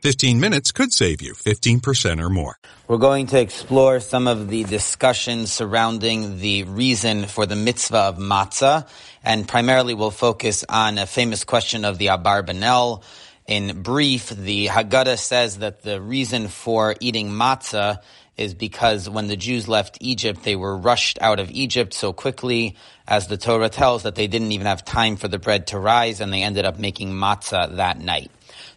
15 minutes could save you 15% or more. We're going to explore some of the discussions surrounding the reason for the mitzvah of matzah, and primarily we'll focus on a famous question of the Abar Abarbanel. In brief, the Haggadah says that the reason for eating matzah is because when the Jews left Egypt, they were rushed out of Egypt so quickly, as the Torah tells, that they didn't even have time for the bread to rise, and they ended up making matzah that night.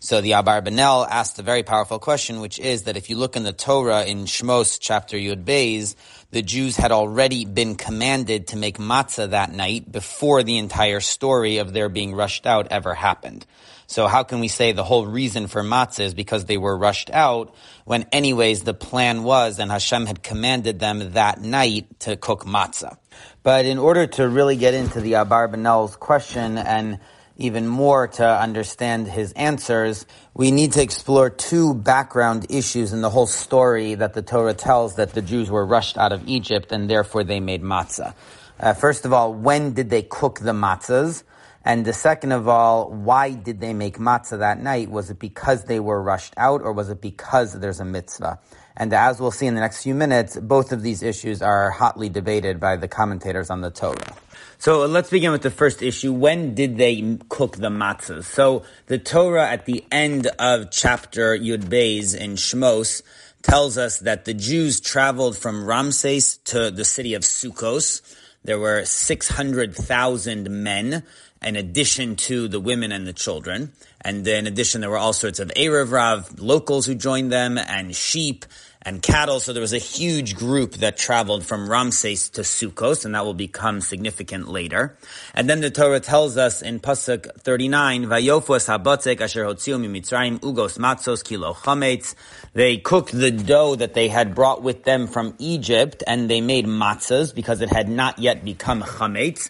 So the Abarbanel asked a very powerful question, which is that if you look in the Torah in Shmos chapter Yud Beis, the Jews had already been commanded to make matzah that night before the entire story of their being rushed out ever happened. So how can we say the whole reason for matzah is because they were rushed out when anyways the plan was and Hashem had commanded them that night to cook matzah. But in order to really get into the Abarbanel's question and even more to understand his answers, we need to explore two background issues in the whole story that the Torah tells that the Jews were rushed out of Egypt and therefore they made matzah. Uh, first of all, when did they cook the matzahs? And the second of all, why did they make matzah that night? Was it because they were rushed out or was it because there's a mitzvah? And as we'll see in the next few minutes, both of these issues are hotly debated by the commentators on the Torah. So let's begin with the first issue. When did they cook the matzahs? So the Torah at the end of chapter Yud Beis in Shmos tells us that the Jews traveled from Ramses to the city of Sukkos. There were 600,000 men in addition to the women and the children. And in addition, there were all sorts of Erev Rav, locals who joined them, and sheep and cattle. So there was a huge group that traveled from Ramses to Sukkos, and that will become significant later. And then the Torah tells us in Pasuk 39, Vayofos habatzek asher ugos matzos kilo. They cooked the dough that they had brought with them from Egypt, and they made matzahs because it had not yet become chametz.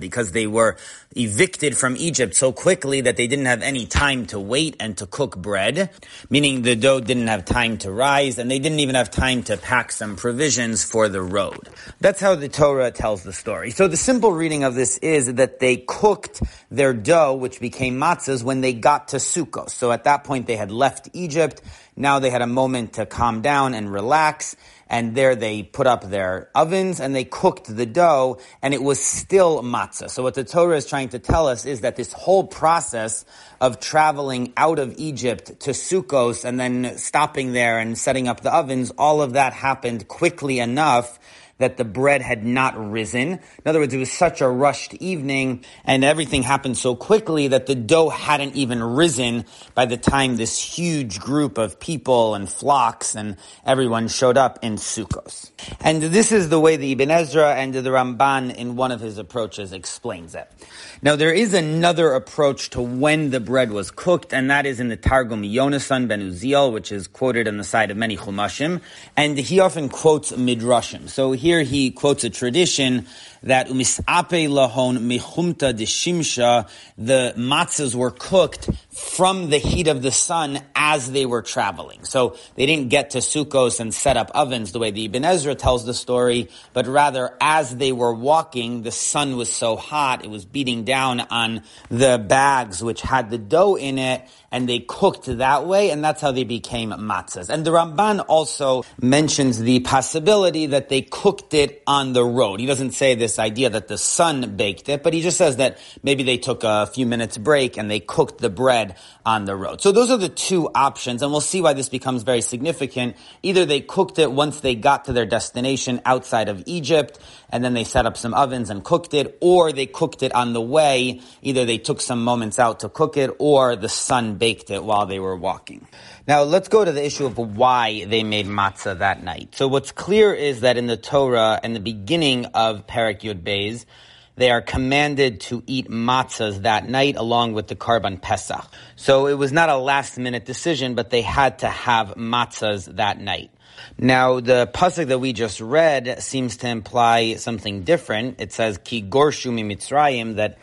Because they were evicted from Egypt so quickly that they didn't have any time to wait and to cook bread, meaning the dough didn't have time to rise and they didn't even have time to pack some provisions for the road. That's how the Torah tells the story. So the simple reading of this is that they cooked their dough, which became matzahs, when they got to Sukkot. So at that point they had left Egypt. Now they had a moment to calm down and relax and there they put up their ovens and they cooked the dough and it was still matzah. So what the Torah is trying to tell us is that this whole process of traveling out of Egypt to Sukkos and then stopping there and setting up the ovens, all of that happened quickly enough that the bread had not risen. In other words, it was such a rushed evening and everything happened so quickly that the dough hadn't even risen by the time this huge group of people and flocks and everyone showed up in Sukkos. And this is the way the Ibn Ezra and the Ramban in one of his approaches explains it. Now there is another approach to when the bread was cooked, and that is in the Targum Yonasan ben Uziel, which is quoted on the side of many Chumashim, and he often quotes Midrashim. So here he quotes a tradition that umisape lahon mechumta de shimsha, the matzahs were cooked from the heat of the sun as they were traveling. So they didn't get to Sukkos and set up ovens the way the Ibn Ezra tells the story, but rather as they were walking, the sun was so hot, it was beating down on the bags which had the dough in it, and they cooked that way, and that's how they became matzahs. And the Ramban also mentions the possibility that they cooked it on the road. He doesn't say this idea that the sun baked it, but he just says that maybe they took a few minutes break and they cooked the bread on the road. So those are the two options, and we'll see why this becomes very significant. Either they cooked it once they got to their destination outside of Egypt, and then they set up some ovens and cooked it, or they cooked it on the way. Either they took some moments out to cook it, or the sun baked it while they were walking. Now let's go to the issue of why they made matzah that night. So what's clear is that in the Torah and the beginning of Parak Yud Beis, they are commanded to eat matzahs that night along with the Karban Pesach. So it was not a last minute decision, but they had to have matzahs that night. Now, the pasuk that we just read seems to imply something different. It says, Ki gorshu Mitzrayim, that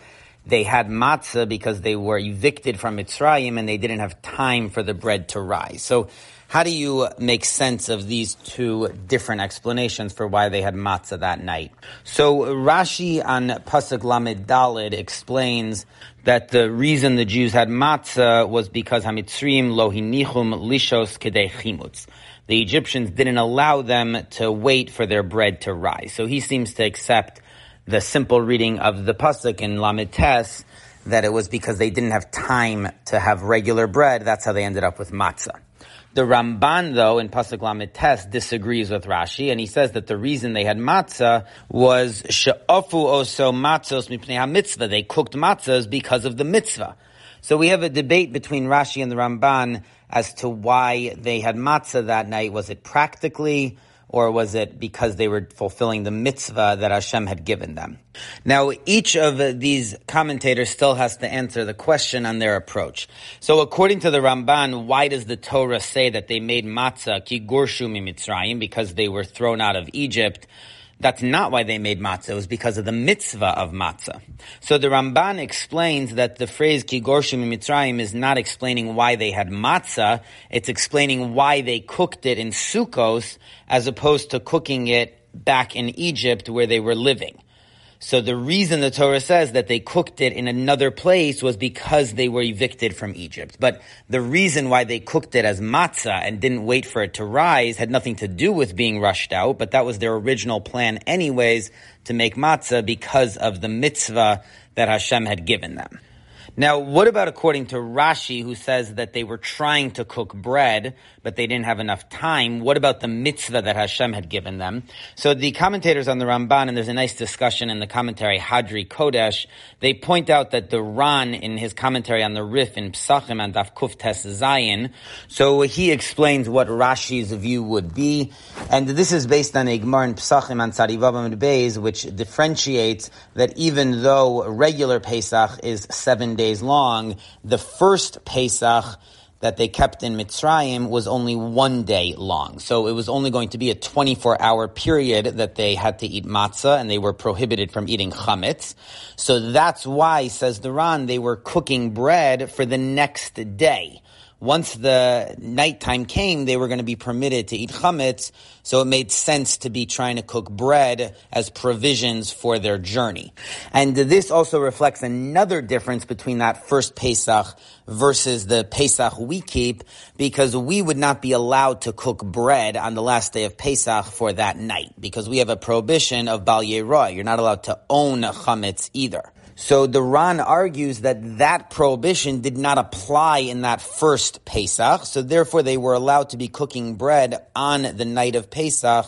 they had matzah because they were evicted from Mitzrayim and they didn't have time for the bread to rise. So how do you make sense of these two different explanations for why they had matzah that night? So Rashi on Pasuk Lamed Dalid explains that the reason the Jews had matzah was because Hamitzrim lohinichum lishos kedei chimutz. The Egyptians didn't allow them to wait for their bread to rise. So he seems to accept the simple reading of the Pasuk in Lamed Tes that it was because they didn't have time to have regular bread. That's how they ended up with matzah. The Ramban, though, in Pasuk Lamed Tes, disagrees with Rashi, and he says that the reason they had matzah was she'afu oso matzos mipnei mitzvah. They cooked matzahs because of the mitzvah. So we have a debate between Rashi and the Ramban as to why they had matzah that night. Was it practically? Or was it because they were fulfilling the mitzvah that Hashem had given them? Now, each of these commentators still has to answer the question on their approach. So, according to the Ramban, why does the Torah say that they made matzah ki gurshu mitzrayim because they were thrown out of Egypt? That's not why they made matzah. It was because of the mitzvah of matzah. So the Ramban explains that the phrase kigorshim mitzrayim is not explaining why they had matzah. It's explaining why they cooked it in Sukkos as opposed to cooking it back in Egypt where they were living. So the reason the Torah says that they cooked it in another place was because they were evicted from Egypt. But the reason why they cooked it as matzah and didn't wait for it to rise had nothing to do with being rushed out, but that was their original plan anyways to make matzah because of the mitzvah that Hashem had given them. Now, what about according to Rashi, who says that they were trying to cook bread, but they didn't have enough time? What about the mitzvah that Hashem had given them? So the commentators on the Ramban, and there's a nice discussion in the commentary Hadri Kodesh, they point out that the Ran, in his commentary on the Rif in Psachim and Daf Kuf Tes Zayin, so he explains what Rashi's view would be, and this is based on a Gemara in Psachim and Tzadivav and Beis, which differentiates that even though regular Pesach is seven days days long. The first Pesach that they kept in Mitzrayim was only one day long. So it was only going to be a 24 hour period that they had to eat matzah and they were prohibited from eating chametz. So that's why, says the Ran, they were cooking bread for the next day once the nighttime came, they were going to be permitted to eat chametz, so it made sense to be trying to cook bread as provisions for their journey. And this also reflects another difference between that first Pesach versus the Pesach we keep, because we would not be allowed to cook bread on the last day of Pesach for that night, because we have a prohibition of Bal Yera'eh. You're not allowed to own chametz either. So the Ran argues that that prohibition did not apply in that first Pesach, so therefore they were allowed to be cooking bread on the night of Pesach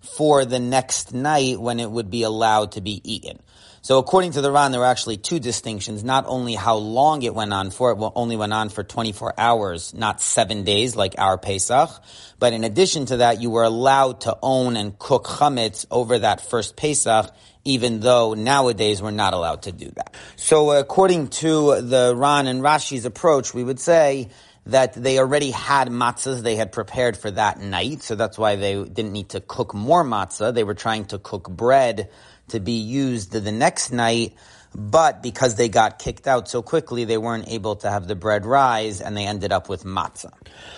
for the next night when it would be allowed to be eaten. So according to the Ran, there were actually two distinctions. Not only how long it went on for, it only went on for 24 hours, not seven days like our Pesach. But in addition to that, you were allowed to own and cook chametz over that first Pesach even though nowadays we're not allowed to do that. So according to the Ran and Rashi's approach, we would say that they already had matzahs they had prepared for that night, so that's why they didn't need to cook more matzah. They were trying to cook bread to be used the next night but because they got kicked out so quickly, they weren't able to have the bread rise and they ended up with matzah.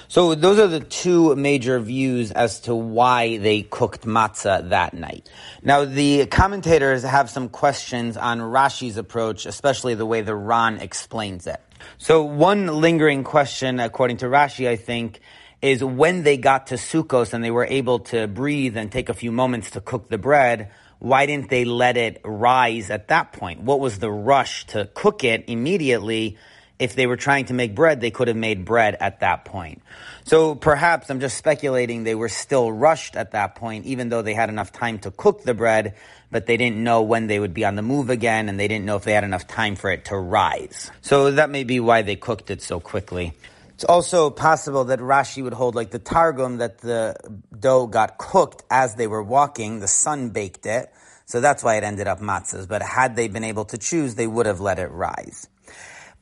So those are the two major views as to why they cooked matzah that night. Now the commentators have some questions on Rashi's approach, especially the way the Ran explains it. So one lingering question, according to Rashi, I think, is when they got to Sukkos and they were able to breathe and take a few moments to cook the bread, why didn't they let it rise at that point? What was the rush to cook it immediately? If they were trying to make bread, they could have made bread at that point. So perhaps I'm just speculating they were still rushed at that point, even though they had enough time to cook the bread, but they didn't know when they would be on the move again, and they didn't know if they had enough time for it to rise. So that may be why they cooked it so quickly. It's also possible that Rashi would hold, like the Targum, that the dough got cooked as they were walking. The sun baked it. So that's why it ended up matzahs. But had they been able to choose, they would have let it rise.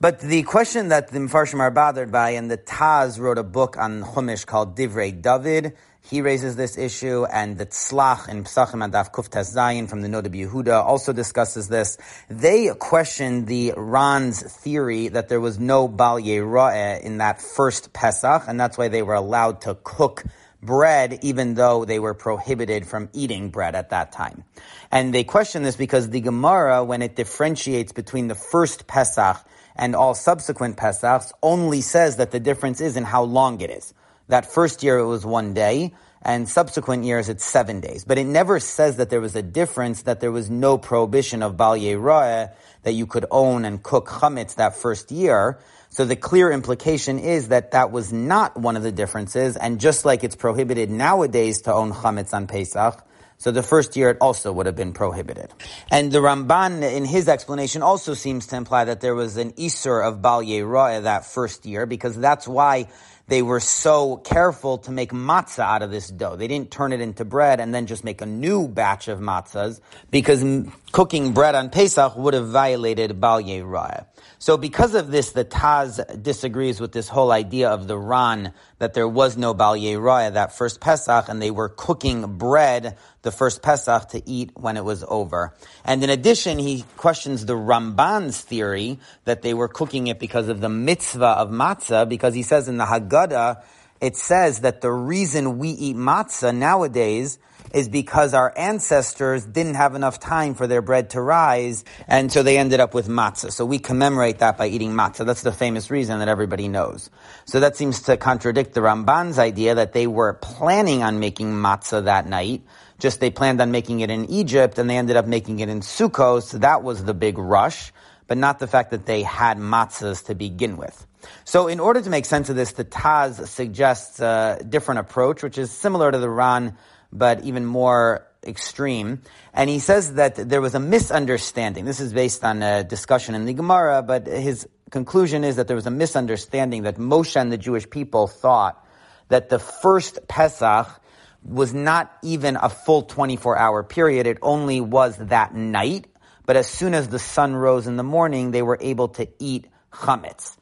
But the question that the Mfarshim are bothered by, and the Taz wrote a book on Chumash called Divrei David, he raises this issue, and the Tzlach in Psachim Adaf Kuftes Zayin from the Noda Yehuda also discusses this. They question the Ran's theory that there was no Bal Yera'eh in that first Pesach, and that's why they were allowed to cook bread, even though they were prohibited from eating bread at that time. And they question this because the Gemara, when it differentiates between the first Pesach and all subsequent Pesachs, only says that the difference is in how long it is. That first year it was one day, and subsequent years it's seven days. But it never says that there was a difference, that there was no prohibition of Bal Yera'eh, that you could own and cook chametz that first year. So the clear implication is that that was not one of the differences, and just like it's prohibited nowadays to own chametz on Pesach, so the first year it also would have been prohibited. And the Ramban, in his explanation, also seems to imply that there was an Isur of Bal Yera'eh that first year, because that's why they were so careful to make matzah out of this dough. They didn't turn it into bread and then just make a new batch of matzahs because cooking bread on Pesach would have violated Bal Yera'eh. So because of this, the Taz disagrees with this whole idea of the Ran that there was no Bal Yera'eh that first Pesach and they were cooking bread the first Pesach to eat when it was over. And in addition, he questions the Ramban's theory that they were cooking it because of the mitzvah of matzah, because he says in the Haggadah, it says that the reason we eat matzah nowadays is because our ancestors didn't have enough time for their bread to rise, and so they ended up with matzah. So we commemorate that by eating matzah. That's the famous reason that everybody knows. So that seems to contradict the Ramban's idea that they were planning on making matzah that night, just they planned on making it in Egypt and they ended up making it in Sukkot, so that was the big rush, but not the fact that they had matzahs to begin with. So in order to make sense of this, the Taz suggests a different approach, which is similar to the Ran, but even more extreme. And he says that there was a misunderstanding. This is based on a discussion in the Gemara, but his conclusion is that there was a misunderstanding that Moshe and the Jewish people thought that the first Pesach was not even a full 24 hour period. It only was that night. But as soon as the sun rose in the morning, they were able to eat chametz.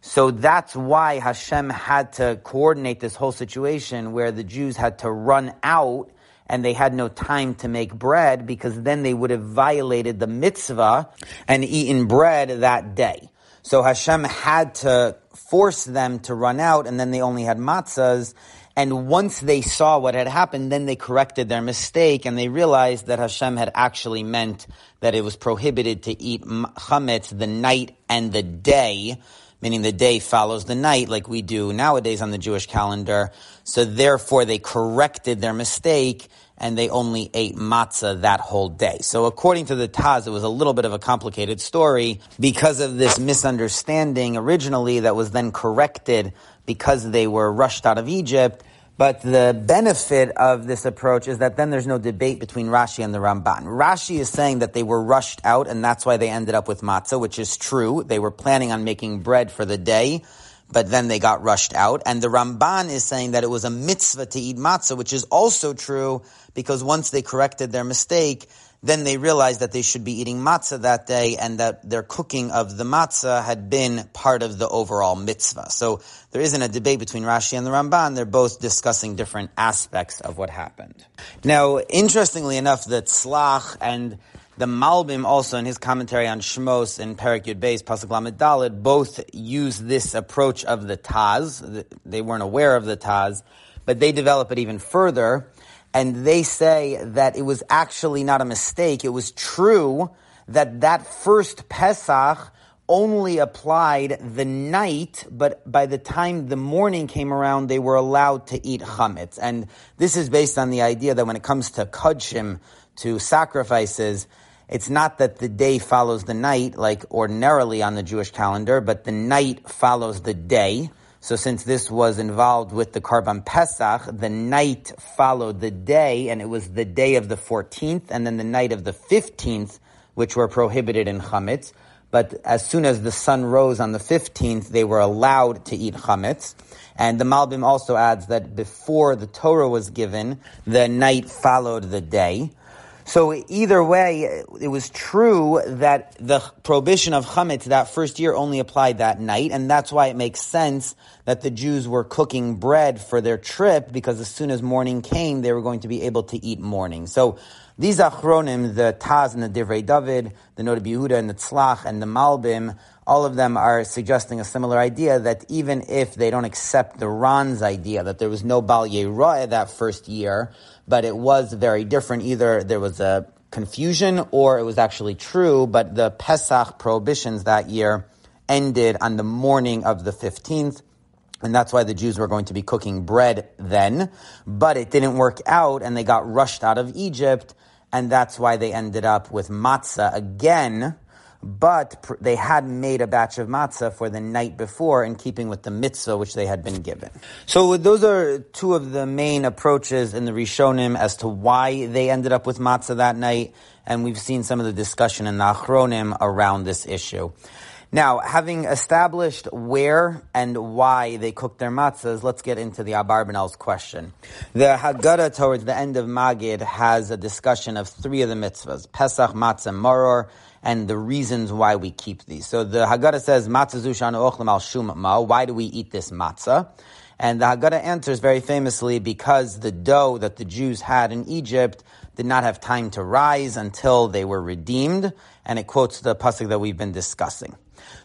So that's why Hashem had to coordinate this whole situation where the Jews had to run out and they had no time to make bread because then they would have violated the mitzvah and eaten bread that day. So Hashem had to force them to run out and then they only had matzahs and once they saw what had happened, then they corrected their mistake and they realized that Hashem had actually meant that it was prohibited to eat chametz the night and the day, meaning the day follows the night like we do nowadays on the Jewish calendar. So therefore they corrected their mistake and they only ate matzah that whole day. So according to the Taz, it was a little bit of a complicated story because of this misunderstanding originally that was then corrected because they were rushed out of Egypt but the benefit of this approach is that then there's no debate between Rashi and the Ramban. Rashi is saying that they were rushed out and that's why they ended up with matzah, which is true. They were planning on making bread for the day, but then they got rushed out. And the Ramban is saying that it was a mitzvah to eat matzah, which is also true because once they corrected their mistake, then they realized that they should be eating matzah that day and that their cooking of the matzah had been part of the overall mitzvah. So there isn't a debate between Rashi and the Ramban. They're both discussing different aspects of what happened. Now, interestingly enough, the Tzlach and the Malbim also in his commentary on Shmos and Perik Yud Beis, Pasuk Lamed both use this approach of the Taz. They weren't aware of the Taz, but they develop it even further and they say that it was actually not a mistake. It was true that that first Pesach only applied the night, but by the time the morning came around, they were allowed to eat chametz. And this is based on the idea that when it comes to kudshim, to sacrifices, it's not that the day follows the night like ordinarily on the Jewish calendar, but the night follows the day. So since this was involved with the Karban Pesach, the night followed the day, and it was the day of the 14th, and then the night of the 15th, which were prohibited in Chametz. But as soon as the sun rose on the 15th, they were allowed to eat Chametz. And the Malbim also adds that before the Torah was given, the night followed the day. So either way, it was true that the prohibition of chametz that first year only applied that night, and that's why it makes sense that the Jews were cooking bread for their trip because as soon as morning came, they were going to be able to eat morning. So these achronim, the Taz and the Divrei David, the Noda Yehuda and the Tzlach and the Malbim, all of them are suggesting a similar idea that even if they don't accept the Ran's idea that there was no Bal Yera'eh that first year, but it was very different. Either there was a confusion or it was actually true, but the Pesach prohibitions that year ended on the morning of the 15th. And that's why the Jews were going to be cooking bread then. But it didn't work out and they got rushed out of Egypt and that's why they ended up with matzah again. But they had made a batch of matzah for the night before in keeping with the mitzvah which they had been given. So those are two of the main approaches in the Rishonim as to why they ended up with matzah that night. And we've seen some of the discussion in the Achronim around this issue. Now, having established where and why they cooked their matzahs, let's get into the Abarbanel's question. The Haggadah towards the end of Magid has a discussion of three of the mitzvahs, Pesach, Matzah, Maror, and the reasons why we keep these. So the Haggadah says, Matzah zushan al shum ma. Why do we eat this matzah? And the Haggadah answers very famously because the dough that the Jews had in Egypt did not have time to rise until they were redeemed, and it quotes the pasuk that we've been discussing.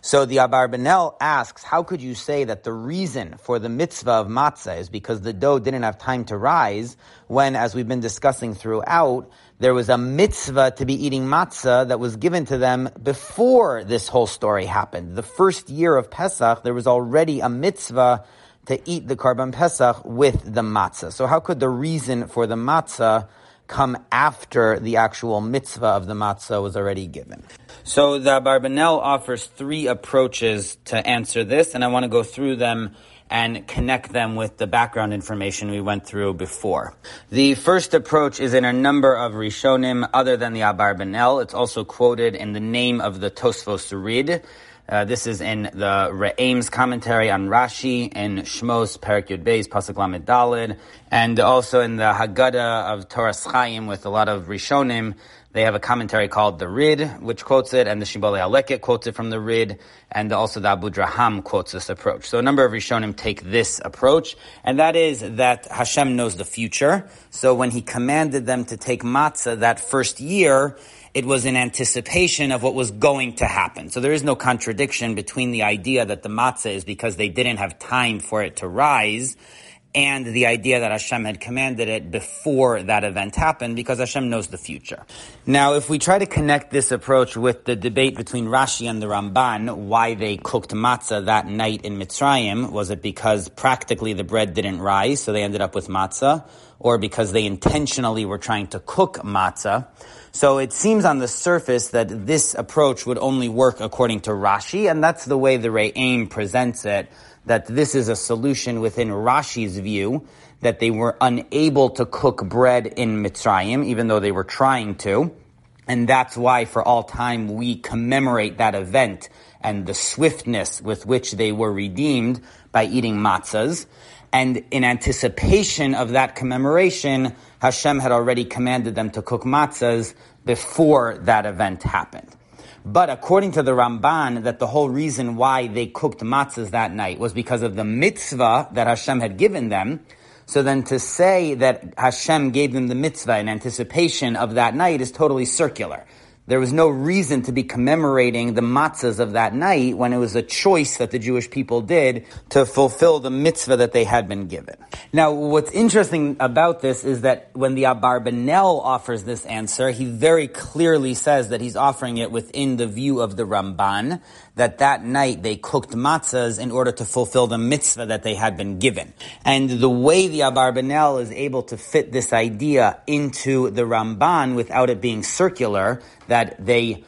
So the Abarbanel asks, how could you say that the reason for the mitzvah of matzah is because the dough didn't have time to rise, when, as we've been discussing throughout, there was a mitzvah to be eating matzah that was given to them before this whole story happened. The first year of Pesach, there was already a mitzvah to eat the Karban Pesach with the matzah. So how could the reason for the matzah come after the actual mitzvah of the matzah was already given. So the Barbanel offers three approaches to answer this, and I want to go through them and connect them with the background information we went through before. The first approach is in a number of Rishonim other than the Abarbanel. It's also quoted in the name of the Tosfos Rid. Uh, this is in the Re'aim's commentary on Rashi in Shmos Perak Yud Beis Pasuk Lamed Dalid, and also in the Haggadah of Toras Chaim with a lot of Rishonim. They have a commentary called the Rid, which quotes it, and the Shibbolei Haleket quotes it from the Rid, and also the Abudraham quotes this approach. So a number of Rishonim take this approach, and that is that Hashem knows the future. So when He commanded them to take matzah that first year, it was in anticipation of what was going to happen. So there is no contradiction between the idea that the matzah is because they didn't have time for it to rise and the idea that Hashem had commanded it before that event happened because Hashem knows the future. Now, if we try to connect this approach with the debate between Rashi and the Ramban, why they cooked matzah that night in Mitzrayim, was it because practically the bread didn't rise, so they ended up with matzah, or because they intentionally were trying to cook matzah? So it seems on the surface that this approach would only work according to Rashi, and that's the way the Re'aim presents it, that this is a solution within Rashi's view, that they were unable to cook bread in Mitzrayim, even though they were trying to. And that's why for all time we commemorate that event and the swiftness with which they were redeemed by eating matzahs. And in anticipation of that commemoration, Hashem had already commanded them to cook matzahs before that event happened. But according to the Ramban, that the whole reason why they cooked matzahs that night was because of the mitzvah that Hashem had given them. So then to say that Hashem gave them the mitzvah in anticipation of that night is totally circular. There was no reason to be commemorating the matzahs of that night when it was a choice that the Jewish people did to fulfill the mitzvah that they had been given. Now, what's interesting about this is that when the Abarbanel offers this answer, he very clearly says that he's offering it within the view of the Ramban, that that night they cooked matzahs in order to fulfill the mitzvah that they had been given. And the way the Abarbanel is able to fit this idea into the Ramban without it being circular, that they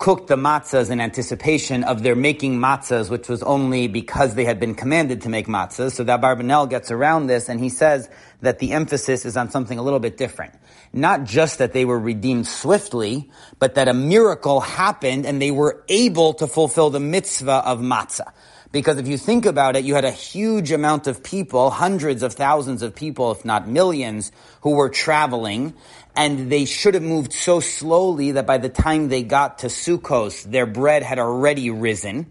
cooked the matzahs in anticipation of their making matzahs, which was only because they had been commanded to make matzahs. So the Abarbanel gets around this and he says that the emphasis is on something a little bit different. Not just that they were redeemed swiftly, but that a miracle happened and they were able to fulfill the mitzvah of matzah. Because if you think about it, you had a huge amount of people, hundreds of thousands of people, if not millions, who were traveling, and they should have moved so slowly that by the time they got to Sukkos, their bread had already risen,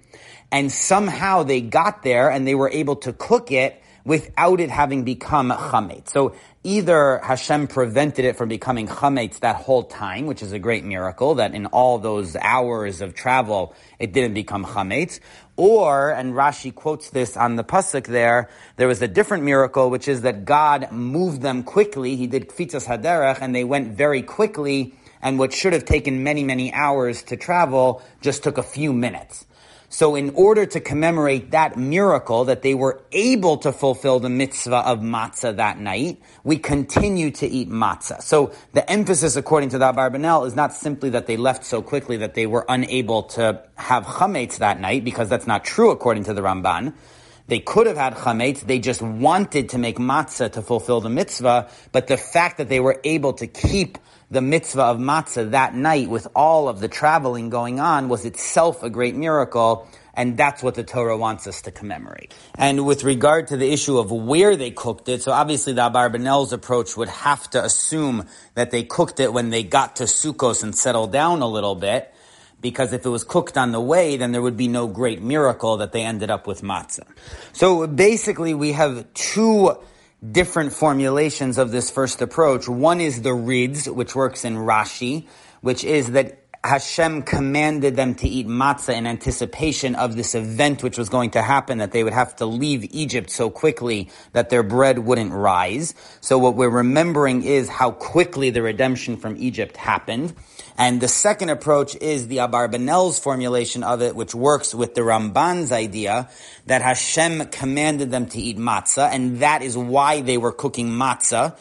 and somehow they got there and they were able to cook it without it having become chametz. So either Hashem prevented it from becoming chametz that whole time, which is a great miracle, that in all those hours of travel it didn't become chametz, or, and Rashi quotes this on the pasuk there, there was a different miracle, which is that God moved them quickly. He did kfitzas haderech, and they went very quickly, and what should have taken many, many hours to travel just took a few minutes. So in order to commemorate that miracle that they were able to fulfill the mitzvah of matzah that night, we continue to eat matzah. So the emphasis according to the Abarbanel is not simply that they left so quickly that they were unable to have chametz that night, because that's not true according to the Ramban. They could have had chametz, they just wanted to make matzah to fulfill the mitzvah, but the fact that they were able to keep the mitzvah of matzah that night with all of the traveling going on was itself a great miracle. And that's what the Torah wants us to commemorate. And with regard to the issue of where they cooked it, so obviously the Abarbanel's approach would have to assume that they cooked it when they got to Sukkos and settled down a little bit because if it was cooked on the way, then there would be no great miracle that they ended up with matzah. So basically, we have two different formulations of this first approach. One is the Rids, which works in Rashi, which is that Hashem commanded them to eat matzah in anticipation of this event which was going to happen, that they would have to leave Egypt so quickly that their bread wouldn't rise. So what we're remembering is how quickly the redemption from Egypt happened. And the second approach is the Abarbanel's formulation of it, which works with the Ramban's idea that Hashem commanded them to eat matzah, and that is why they were cooking matzah.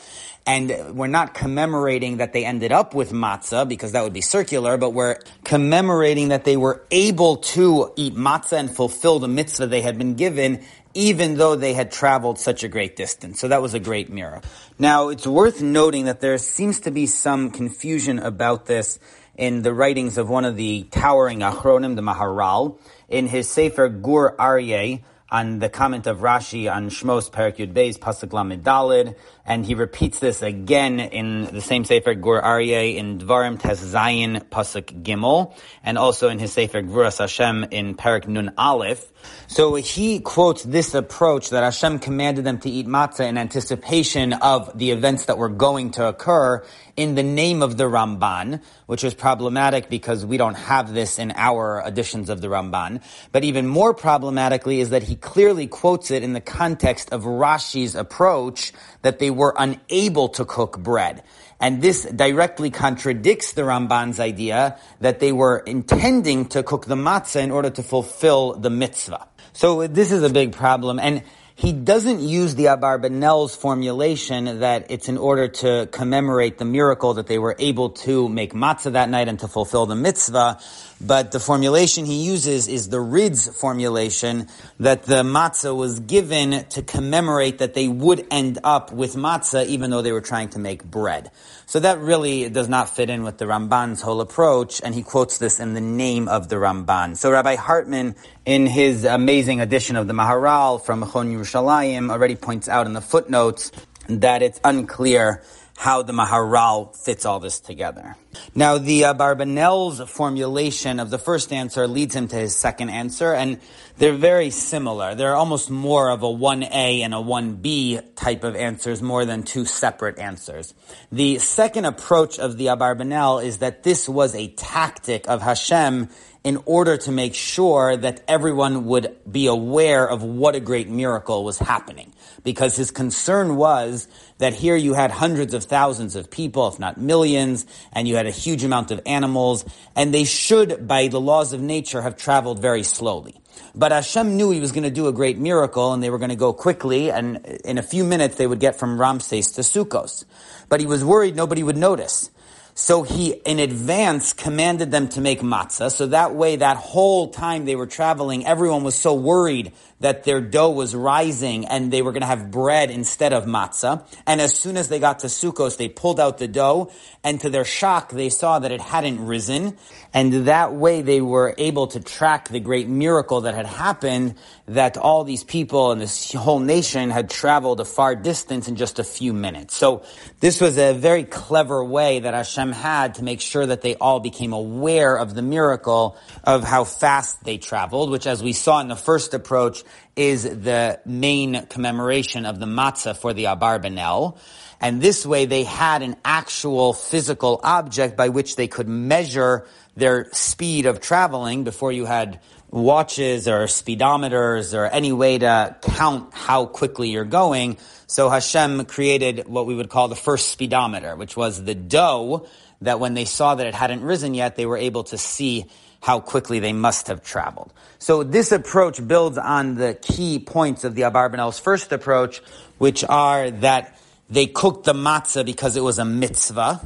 And we're not commemorating that they ended up with matzah because that would be circular, but we're commemorating that they were able to eat matzah and fulfill the mitzvah they had been given even though they had traveled such a great distance. So that was a great miracle. Now, it's worth noting that there seems to be some confusion about this in the writings of one of the towering Achronim, the Maharal, in his Sefer Gur Aryeh, on the comment of Rashi on Shmos Perak Yud Beis Pasuk Lamed Dalid, and he repeats this again in the same Sefer Gur Aryeh in Dvarim Tes Zayin Pasuk Gimel, and also in his Sefer Gvuras Hashem in Perak Nun Aleph. So he quotes this approach that Hashem commanded them to eat matzah in anticipation of the events that were going to occur in the name of the Ramban, which is problematic because we don't have this in our editions of the Ramban. But even more problematically is that he clearly quotes it in the context of Rashi's approach that they were unable to cook bread. And this directly contradicts the Ramban's idea that they were intending to cook the matzah in order to fulfill the mitzvah. So this is a big problem. And he doesn't use the Abarbanel's formulation that it's in order to commemorate the miracle that they were able to make matzah that night and to fulfill the mitzvah. But the formulation he uses is the Rids formulation that the matzah was given to commemorate that they would end up with matzah even though they were trying to make bread. So that really does not fit in with the Ramban's whole approach, and he quotes this in the name of the Ramban. So Rabbi Hartman, in his amazing edition of the Maharal from Mechon Yerushalayim, already points out in the footnotes that it's unclear how the Maharal fits all this together. Now, the uh, Barbanel's formulation of the first answer leads him to his second answer, and they're very similar. They're almost more of a 1A and a 1B type of answers more than two separate answers. The second approach of the Abarbanel is that this was a tactic of Hashem in order to make sure that everyone would be aware of what a great miracle was happening. Because his concern was that here you had hundreds of thousands of people, if not millions, and you had a huge amount of animals, and they should, by the laws of nature, have traveled very slowly. But Hashem knew he was going to do a great miracle and they were going to go quickly and in a few minutes they would get from Ramses to Sukkos. But he was worried nobody would notice. So he, in advance, commanded them to make matzah. So that way, that whole time they were traveling, everyone was so worried that their dough was rising and they were going to have bread instead of matzah. And as soon as they got to Sukkos, they pulled out the dough and to their shock, they saw that it hadn't risen. And that way they were able to track the great miracle that had happened that all these people and this whole nation had traveled a far distance in just a few minutes. So this was a very clever way that Hashem had to make sure that they all became aware of the miracle of how fast they traveled, which as we saw in the first approach is the main commemoration of the matzah for the Abarbanel. And this way they had an actual physical object by which they could measure their speed of traveling before you had watches or speedometers or any way to count how quickly you're going. So Hashem created what we would call the first speedometer, which was the dough that when they saw that it hadn't risen yet, they were able to see how quickly they must have traveled. So this approach builds on the key points of the Abarbanel's first approach, which are that they cooked the matzah because it was a mitzvah,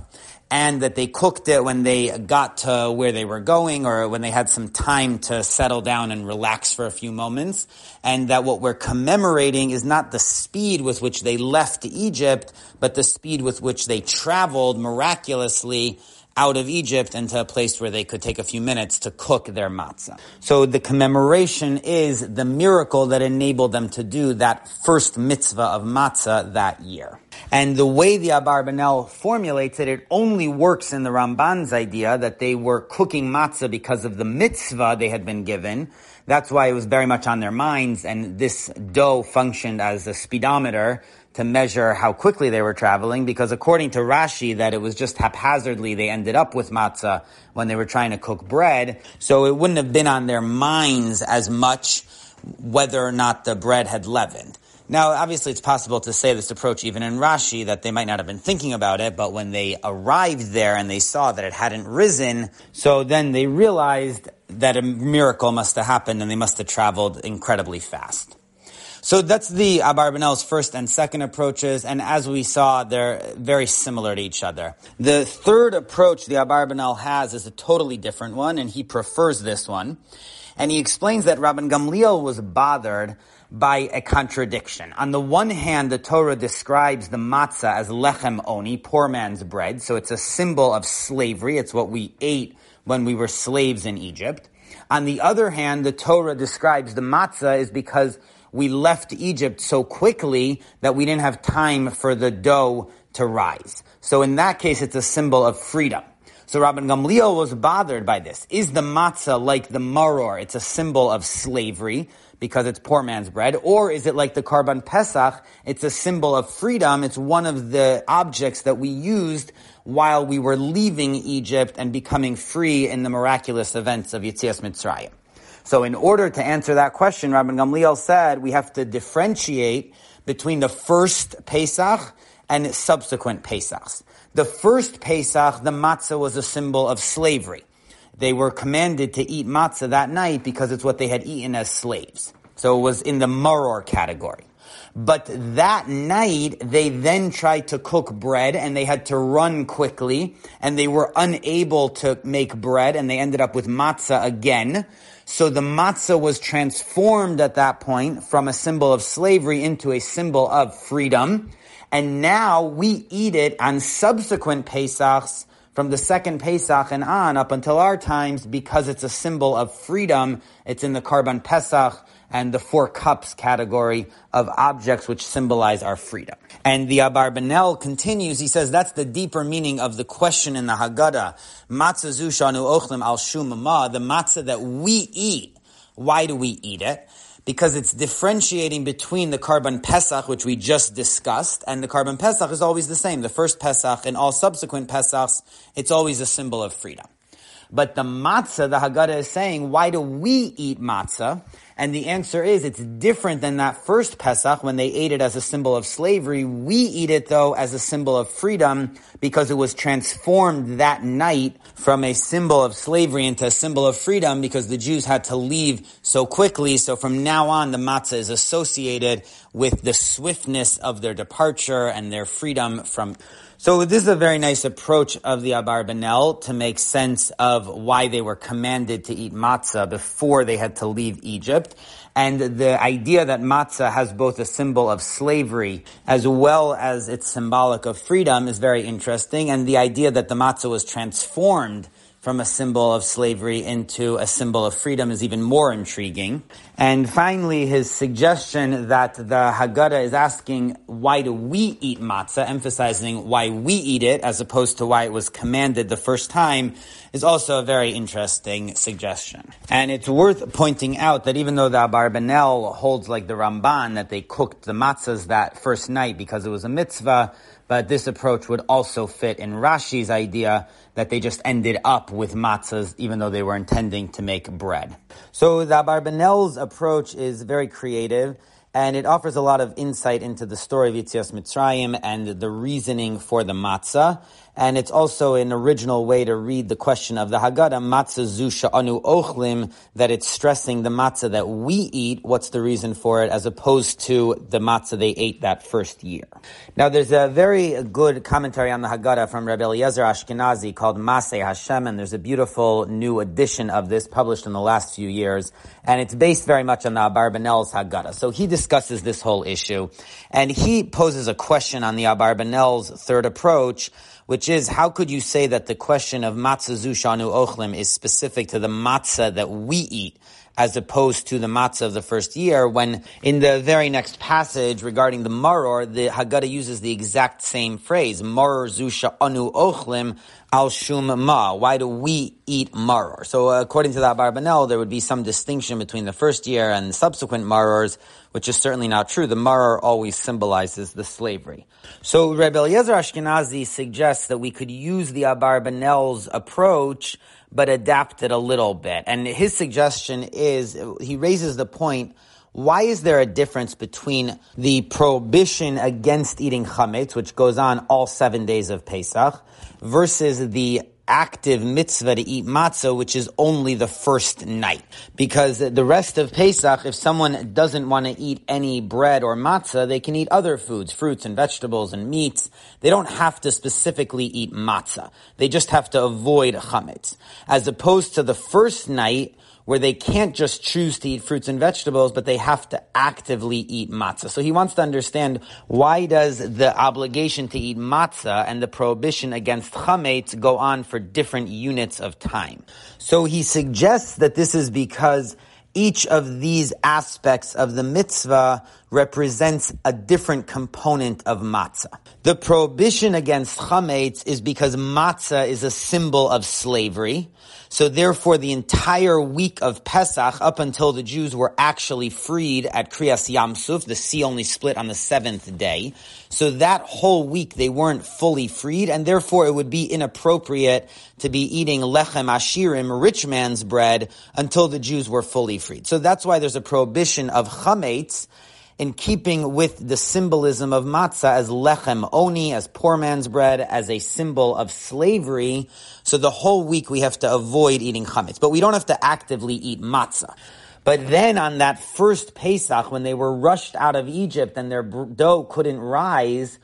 and that they cooked it when they got to where they were going or when they had some time to settle down and relax for a few moments. And that what we're commemorating is not the speed with which they left Egypt, but the speed with which they traveled miraculously out of Egypt into a place where they could take a few minutes to cook their matzah. So the commemoration is the miracle that enabled them to do that first mitzvah of matzah that year. And the way the Abarbanel formulates it, it only works in the Ramban's idea that they were cooking matzah because of the mitzvah they had been given. That's why it was very much on their minds, and this dough functioned as a speedometer to measure how quickly they were traveling because according to Rashi that it was just haphazardly they ended up with matzah when they were trying to cook bread. So it wouldn't have been on their minds as much whether or not the bread had leavened. Now, obviously, it's possible to say this approach even in Rashi that they might not have been thinking about it, but when they arrived there and they saw that it hadn't risen, so then they realized that a miracle must have happened and they must have traveled incredibly fast. So that's the Abarbanel's first and second approaches, and as we saw, they're very similar to each other. The third approach the Abarbanel has is a totally different one, and he prefers this one. And he explains that Rabban Gamliel was bothered by a contradiction. On the one hand, the Torah describes the matzah as lechem oni, poor man's bread, so it's a symbol of slavery. It's what we ate when we were slaves in Egypt. On the other hand, the Torah describes the matzah is because we left Egypt so quickly that we didn't have time for the dough to rise. So in that case, it's a symbol of freedom. So Rabban Gamliel was bothered by this. Is the matzah like the maror? It's a symbol of slavery because it's poor man's bread. Or is it like the Karban Pesach? It's a symbol of freedom. It's one of the objects that we used while we were leaving Egypt and becoming free in the miraculous events of Yitzias Mitzrayim. So in order to answer that question, Rabbi Gamliel said we have to differentiate between the first Pesach and subsequent Pesachs. The first Pesach, the matzah was a symbol of slavery. They were commanded to eat matzah that night because it's what they had eaten as slaves. So it was in the maror category. But that night, they then tried to cook bread and they had to run quickly and they were unable to make bread and they ended up with matzah again. So the matzah was transformed at that point from a symbol of slavery into a symbol of freedom. And now we eat it on subsequent Pesachs from the second Pesach and on up until our times because it's a symbol of freedom. It's in the Karban Pesach and the four cups category of objects which symbolize our freedom. And the Abarbanel continues, he says that's the deeper meaning of the question in the Haggadah. Matzah zushanu ochlim al shumama, the matzah that we eat. Why do we eat it? Because it's differentiating between the Karban Pesach, which we just discussed, and the Karban Pesach is always the same. The first Pesach and all subsequent Pesachs, it's always a symbol of freedom. But the matzah, the Haggadah is saying, why do we eat matzah? And the answer is it's different than that first Pesach when they ate it as a symbol of slavery. We eat it though as a symbol of freedom because it was transformed that night from a symbol of slavery into a symbol of freedom because the Jews had to leave so quickly. So from now on, the matzah is associated with the swiftness of their departure and their freedom from so this is a very nice approach of the Abarbanel to make sense of why they were commanded to eat matzah before they had to leave Egypt. And the idea that matzah has both a symbol of slavery as well as it's symbolic of freedom is very interesting. And the idea that the matzah was transformed from a symbol of slavery into a symbol of freedom is even more intriguing. And finally, his suggestion that the Haggadah is asking, why do we eat matzah, emphasizing why we eat it as opposed to why it was commanded the first time, is also a very interesting suggestion. And it's worth pointing out that even though the Abarbanel holds like the Ramban, that they cooked the matzahs that first night because it was a mitzvah, but this approach would also fit in Rashi's idea that they just ended up with matzahs even though they were intending to make bread. So the Abarbanel's approach is very creative and it offers a lot of insight into the story of Yitzias Mitzrayim and the reasoning for the matzah. And it's also an original way to read the question of the Haggadah, matzah zusha anu ochlim, that it's stressing the matzah that we eat. What's the reason for it, as opposed to the matzah they ate that first year? Now, there's a very good commentary on the Haggadah from Rabbi Eliezer Ashkenazi called Masei Hashem, and there's a beautiful new edition of this published in the last few years, and it's based very much on the Abarbanel's Haggadah. So he discusses this whole issue, and he poses a question on the Abarbanel's third approach, which is how could you say that the question of matzah zushanu ochlim is specific to the matzah that we eat? as opposed to the matzah of the first year, when in the very next passage regarding the maror, the Haggadah uses the exact same phrase, maror zusha anu ochlim al shum ma. Why do we eat maror? So according to the Abarbanel, there would be some distinction between the first year and subsequent marors, which is certainly not true. The maror always symbolizes the slavery. So Rebbe Eliezer Ashkenazi suggests that we could use the Abarbanel's approach but adapt it a little bit. And his suggestion is, he raises the point, why is there a difference between the prohibition against eating chametz, which goes on all seven days of Pesach, versus the active mitzvah to eat matzah, which is only the first night. Because the rest of Pesach, if someone doesn't want to eat any bread or matzah, they can eat other foods, fruits and vegetables and meats. They don't have to specifically eat matzah. They just have to avoid chametz. As opposed to the first night, where they can't just choose to eat fruits and vegetables, but they have to actively eat matzah. So he wants to understand why does the obligation to eat matzah and the prohibition against chametz go on for different units of time. So he suggests that this is because each of these aspects of the mitzvah represents a different component of matzah. The prohibition against chametz is because matzah is a symbol of slavery. So therefore, the entire week of Pesach, up until the Jews were actually freed at Kriyas Yamsuf, the sea only split on the seventh day. So that whole week they weren't fully freed, and therefore it would be inappropriate to be eating lechem ashirim, rich man's bread, until the Jews were fully freed. So that's why there's a prohibition of chametz, in keeping with the symbolism of matzah as lechem oni, as poor man's bread, as a symbol of slavery. So the whole week we have to avoid eating chametz, but we don't have to actively eat matzah. But then on that first Pesach, when they were rushed out of Egypt and their dough couldn't rise,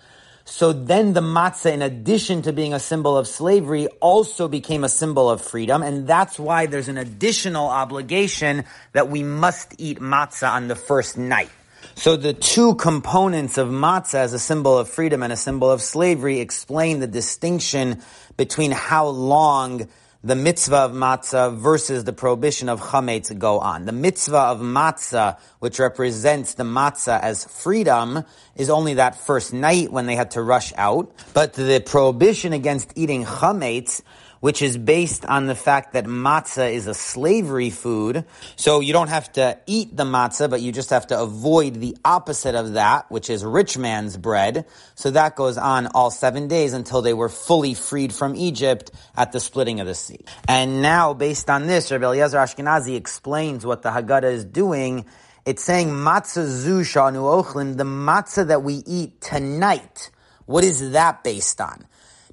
so then the matzah, in addition to being a symbol of slavery, also became a symbol of freedom. And that's why there's an additional obligation that we must eat matzah on the first night. So the two components of matzah as a symbol of freedom and a symbol of slavery explain the distinction between how long the mitzvah of matzah versus the prohibition of chametz go on. The mitzvah of matzah, which represents the matzah as freedom, is only that first night when they had to rush out. But the prohibition against eating chametz which is based on the fact that matzah is a slavery food. So you don't have to eat the matzah, but you just have to avoid the opposite of that, which is rich man's bread. So that goes on all seven days until they were fully freed from Egypt at the splitting of the sea. And now, based on this, Rabbi Eliezer Ashkenazi explains what the Haggadah is doing. It's saying matzah zu shanu ochlin, the matzah that we eat tonight. What is that based on?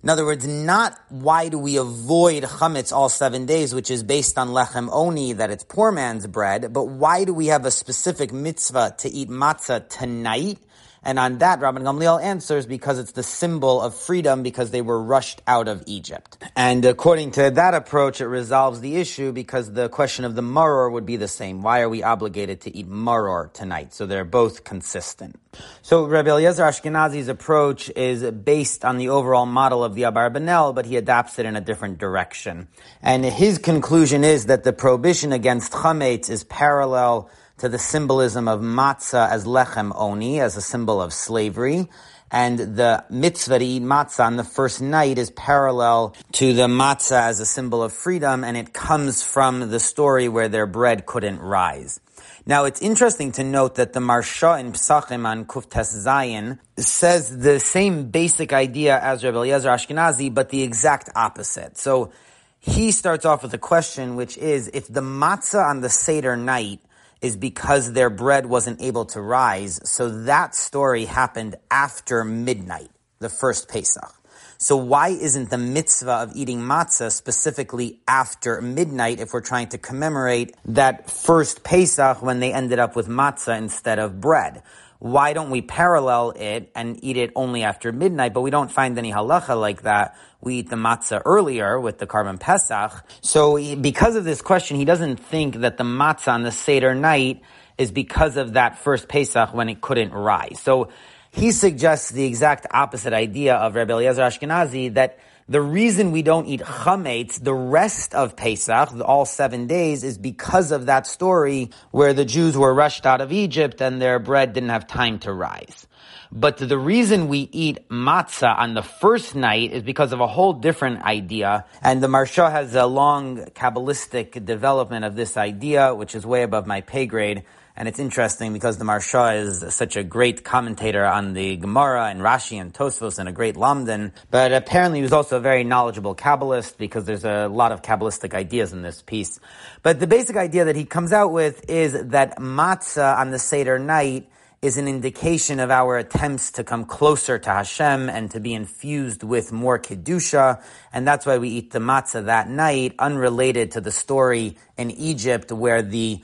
In other words, not why do we avoid chametz all seven days, which is based on lechem oni, that it's poor man's bread, but why do we have a specific mitzvah to eat matzah tonight? And on that, Rabban Gamliel answers because it's the symbol of freedom because they were rushed out of Egypt. And according to that approach, it resolves the issue because the question of the maror would be the same. Why are we obligated to eat maror tonight? So they're both consistent. So Rabbi Eliezer Ashkenazi's approach is based on the overall model of the Abarbanel, but he adapts it in a different direction. And his conclusion is that the prohibition against chametz is parallel to the symbolism of matzah as lechem oni, as a symbol of slavery. And the mitzvah to eat matzah on the first night is parallel to the matzah as a symbol of freedom, and it comes from the story where their bread couldn't rise. Now, it's interesting to note that the Maharsha in Pesachim on Kuftes Zayin says the same basic idea as Rabbi Eliezer Ashkenazi, but the exact opposite. So, he starts off with a question, which is, if the matzah on the Seder night is because their bread wasn't able to rise. So that story happened after midnight, the first Pesach. So why isn't the mitzvah of eating matzah specifically after midnight if we're trying to commemorate that first Pesach when they ended up with matzah instead of bread? Why don't we parallel it and eat it only after midnight? But we don't find any halacha like that. We eat the matzah earlier with the korban pesach. So because of this question, he doesn't think that the matzah on the Seder night is because of that first Pesach when it couldn't rise. So he suggests the exact opposite idea of Rabbi Eliezer Ashkenazi that the reason we don't eat chametz the rest of Pesach, all seven days, is because of that story where the Jews were rushed out of Egypt and their bread didn't have time to rise. But the reason we eat matzah on the first night is because of a whole different idea. And the Maharsha has a long Kabbalistic development of this idea, which is way above my pay grade. And it's interesting because the Maharsha is such a great commentator on the Gemara and Rashi and Tosfos and a great Lamdan. But apparently he was also a very knowledgeable Kabbalist because there's a lot of Kabbalistic ideas in this piece. But the basic idea that he comes out with is that matzah on the Seder night is an indication of our attempts to come closer to Hashem and to be infused with more Kedusha. And that's why we eat the matzah that night, unrelated to the story in Egypt where the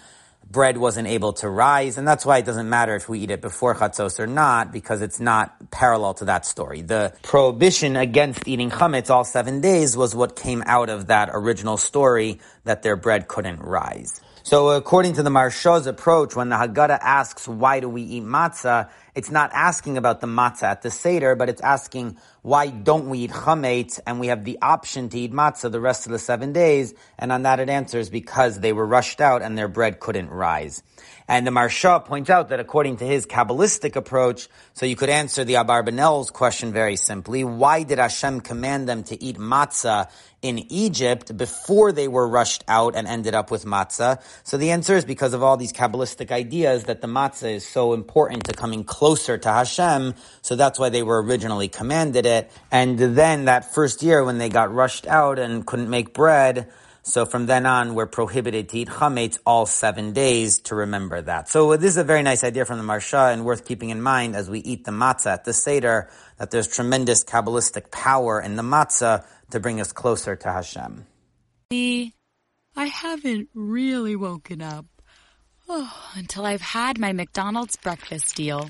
bread wasn't able to rise, and that's why it doesn't matter if we eat it before chatzos or not, because it's not parallel to that story. The prohibition against eating chametz all seven days was what came out of that original story that their bread couldn't rise. So according to the Maharsha's approach, when the Haggadah asks, why do we eat matzah, it's not asking about the matzah at the Seder, but it's asking, why don't we eat chametz and we have the option to eat matzah the rest of the seven days? And on that it answers, because they were rushed out and their bread couldn't rise. And the Maharsha points out that according to his Kabbalistic approach, so you could answer the Abarbanel's question very simply, why did Hashem command them to eat matzah in Egypt before they were rushed out and ended up with matzah? So the answer is because of all these Kabbalistic ideas that the matzah is so important to coming closer to Hashem, so that's why they were originally commanded it. And then that first year when they got rushed out and couldn't make bread, so from then on, we're prohibited to eat chametz all seven days to remember that. So this is a very nice idea from the Maharsha and worth keeping in mind as we eat the matzah at the Seder, that there's tremendous Kabbalistic power in the matzah to bring us closer to Hashem. I haven't really woken up oh, until I've had my McDonald's breakfast deal.